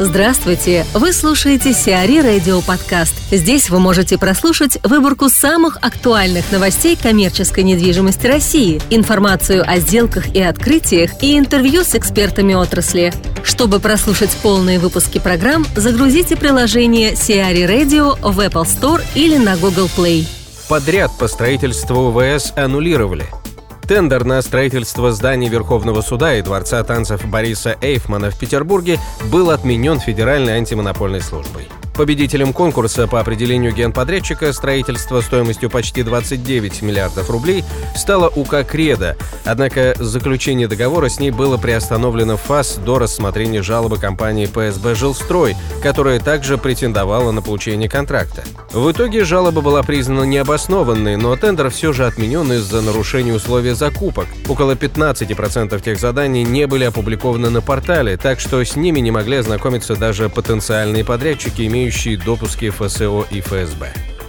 Здравствуйте! Вы слушаете Сиари Радио Подкаст. Здесь вы можете прослушать выборку самых актуальных новостей коммерческой недвижимости России, информацию о сделках и открытиях и интервью с экспертами отрасли. Чтобы прослушать полные выпуски программ, загрузите приложение Сиари Radio в Apple Store или на Google Play. Подряд по строительству ВС аннулировали – Тендер на строительство зданий Верховного суда и Дворца танцев Бориса Эйфмана в Петербурге был отменен Федеральной антимонопольной службой. Победителем конкурса по определению генподрядчика строительства стоимостью почти 29 миллиардов рублей стала УК «Кредо», однако заключение договора с ней было приостановлено в ФАС до рассмотрения жалобы компании ПСБ «Жилстрой», которая также претендовала на получение контракта. В итоге жалоба была признана необоснованной, но тендер все же отменен из-за нарушения условий закупок. Около 15% тех заданий не были опубликованы на портале, так что с ними не могли ознакомиться даже потенциальные подрядчики, имеющие имеющие допуски ФСО и ФСБ.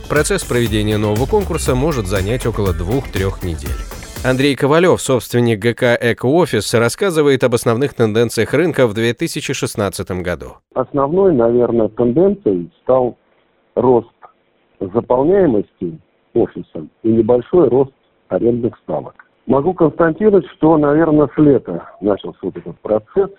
Процесс проведения нового конкурса может занять около двух-трех недель. Андрей Ковалев, собственник ГК «Эко-офис», рассказывает об основных тенденциях рынка в 2016 году. Основной, наверное, тенденцией стал рост заполняемости офисом и небольшой рост арендных ставок. Могу констатировать, что, наверное, с лета начался вот этот процесс,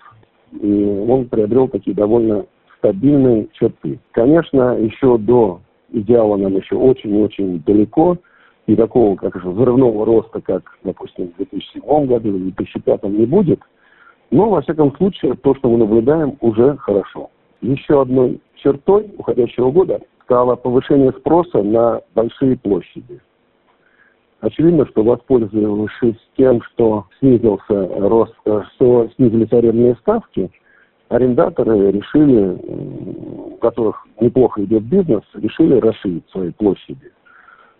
и он приобрел такие довольно стабильные черты. Конечно, еще до идеала нам еще очень-очень далеко, и такого, как же, взрывного роста, как, допустим, в 2007 году или 2005 не будет, но, во всяком случае, то, что мы наблюдаем, уже хорошо. Еще одной чертой уходящего года стало повышение спроса на большие площади. Очевидно, что воспользовавшись тем, что снизился рост, что снизились арендные ставки – арендаторы решили, у которых неплохо идет бизнес, решили расширить свои площади.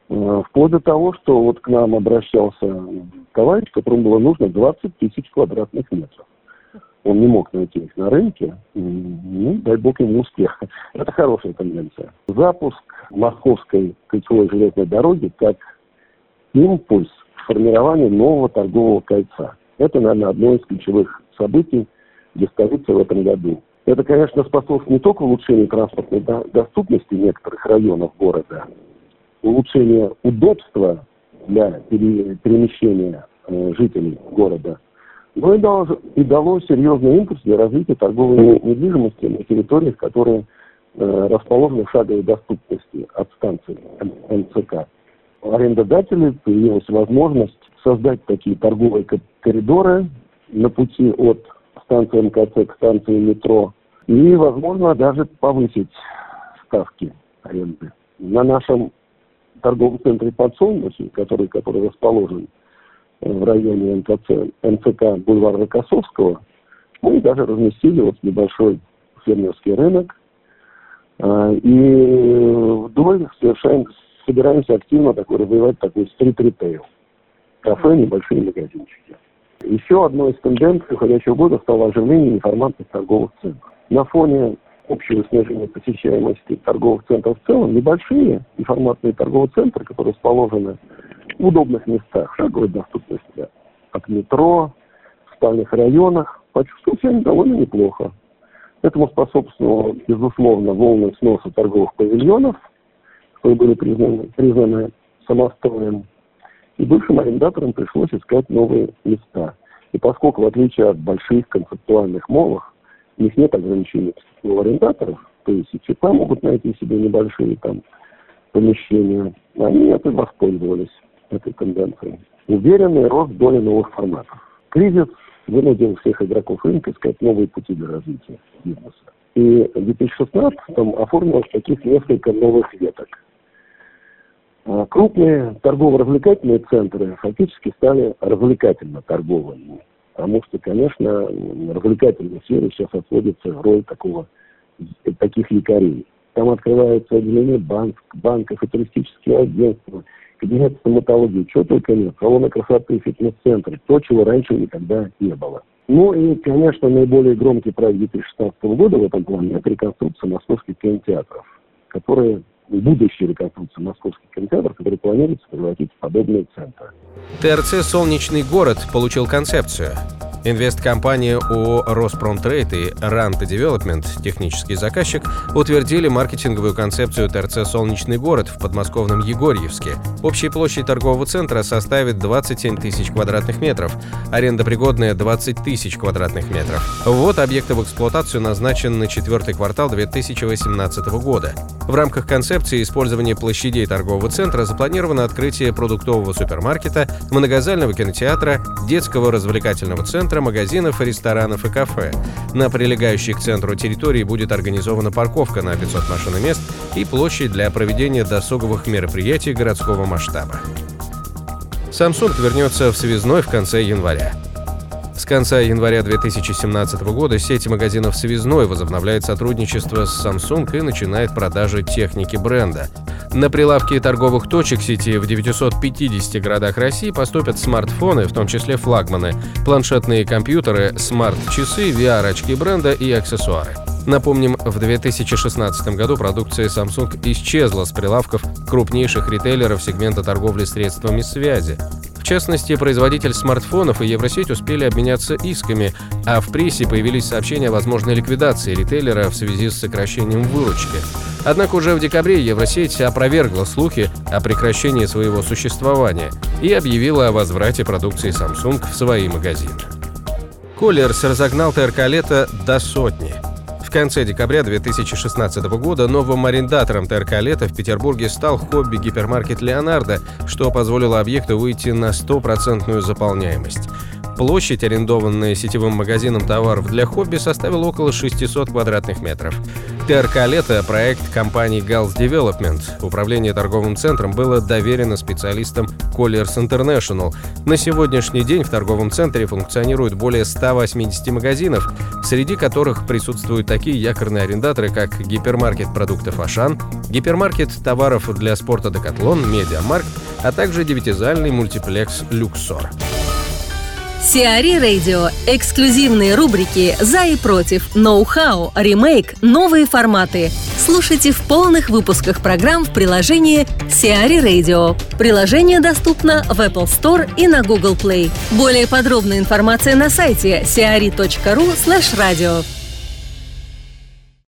Э, вплоть до того, что вот к нам обращался товарищ, которому было нужно 20 тысяч квадратных метров. Он не мог найти их на рынке. Ну, дай бог ему успех. Это хорошая тенденция. Запуск Московской кольцевой железной дороги как импульс к формированию нового торгового кольца. Это, наверное, одно из ключевых событий столица в этом году. Это, конечно, способствует не только улучшению транспортной доступности некоторых районов города, улучшению удобства для перемещения э, жителей города, но и дало, и дало серьезный импульс для развития торговой недвижимости на территориях, которые э, расположены в шаговой доступности от станции МЦК. У арендодателей появилась возможность создать такие торговые коридоры на пути от станции МКЦ к станции метро. И, возможно, даже повысить ставки аренды. На нашем торговом центре «Подсолнухи», который, который расположен в районе МКЦ, МЦК бульвара Рокоссовского, мы даже разместили вот небольшой фермерский рынок. А, и вдоль совершаем, собираемся активно такой, развивать такой стрит-ритейл. Кафе, небольшие магазинчики. Еще одной из тенденций уходящего года стало оживление информации торговых центров. На фоне общего снижения посещаемости торговых центров в целом, небольшие информационные торговые центры, которые расположены в удобных местах, шаговой доступности от метро, в спальных районах, почувствовали себя довольно неплохо. Этому способствовало, безусловно, волны сноса торговых павильонов, которые были признаны, признаны самостроем и бывшим арендаторам пришлось искать новые места. И поскольку, в отличие от больших концептуальных молов, у них нет ограничений у арендаторов, то есть и ЧП могут найти себе небольшие там помещения, они это воспользовались, этой тенденцией. Уверенный рост доли новых форматов. Кризис вынудил всех игроков рынка искать новые пути для развития бизнеса. И в 2016 оформилось таких несколько новых веток – крупные торгово-развлекательные центры фактически стали развлекательно-торговыми. Потому что, конечно, развлекательная сфера сейчас отводится в роль такого, таких якорей. Там открываются отделения банк, банков и туристические агентства, кабинет стоматологии, чего только нет, салоны красоты, фитнес-центры, то, чего раньше никогда не было. Ну и, конечно, наиболее громкий проект 2016 года в этом плане – это реконструкция московских кинотеатров, которые будущей реконструкции московских кинотеатров, который планируется превратить в подобные центры. ТРЦ «Солнечный город» получил концепцию. Инвесткомпания ООО «Роспромтрейд» и «Ранта Девелопмент», технический заказчик, утвердили маркетинговую концепцию ТРЦ «Солнечный город» в подмосковном Егорьевске. Общая площадь торгового центра составит 27 тысяч квадратных метров, аренда пригодная 20 тысяч квадратных метров. Ввод объекта в эксплуатацию назначен на четвертый квартал 2018 года. В рамках концепции использования площадей торгового центра запланировано открытие продуктового супермаркета, многозального кинотеатра, детского развлекательного центра, центра магазинов, ресторанов и кафе. На прилегающей к центру территории будет организована парковка на 500 машин и мест и площадь для проведения досуговых мероприятий городского масштаба. Samsung вернется в связной в конце января. С конца января 2017 года сеть магазинов «Связной» возобновляет сотрудничество с Samsung и начинает продажи техники бренда. На прилавки торговых точек сети в 950 городах России поступят смартфоны, в том числе флагманы, планшетные компьютеры, смарт-часы, VR-очки бренда и аксессуары. Напомним, в 2016 году продукция Samsung исчезла с прилавков крупнейших ритейлеров сегмента торговли средствами связи частности, производитель смартфонов и Евросеть успели обменяться исками, а в прессе появились сообщения о возможной ликвидации ритейлера в связи с сокращением выручки. Однако уже в декабре Евросеть опровергла слухи о прекращении своего существования и объявила о возврате продукции Samsung в свои магазины. Коллерс разогнал ТРК «Лето» до сотни – конце декабря 2016 года новым арендатором ТРК «Лето» в Петербурге стал хобби-гипермаркет «Леонардо», что позволило объекту выйти на стопроцентную заполняемость. Площадь, арендованная сетевым магазином товаров для хобби, составила около 600 квадратных метров. ТРК «Лето» — проект компании Gals Development. Управление торговым центром было доверено специалистам Colliers International. На сегодняшний день в торговом центре функционирует более 180 магазинов, среди которых присутствуют такие якорные арендаторы, как гипермаркет продуктов «Ашан», гипермаркет товаров для спорта «Декатлон», «Медиамаркт», а также девятизальный мультиплекс «Люксор». CRE Radio. Эксклюзивные рубрики «За и против», «Ноу-хау», «Ремейк», «Новые форматы». Слушайте в полных выпусках программ в приложении CRE Radio. Приложение доступно в Apple Store и на Google Play. Более подробная информация на сайте cre.ru slash radio.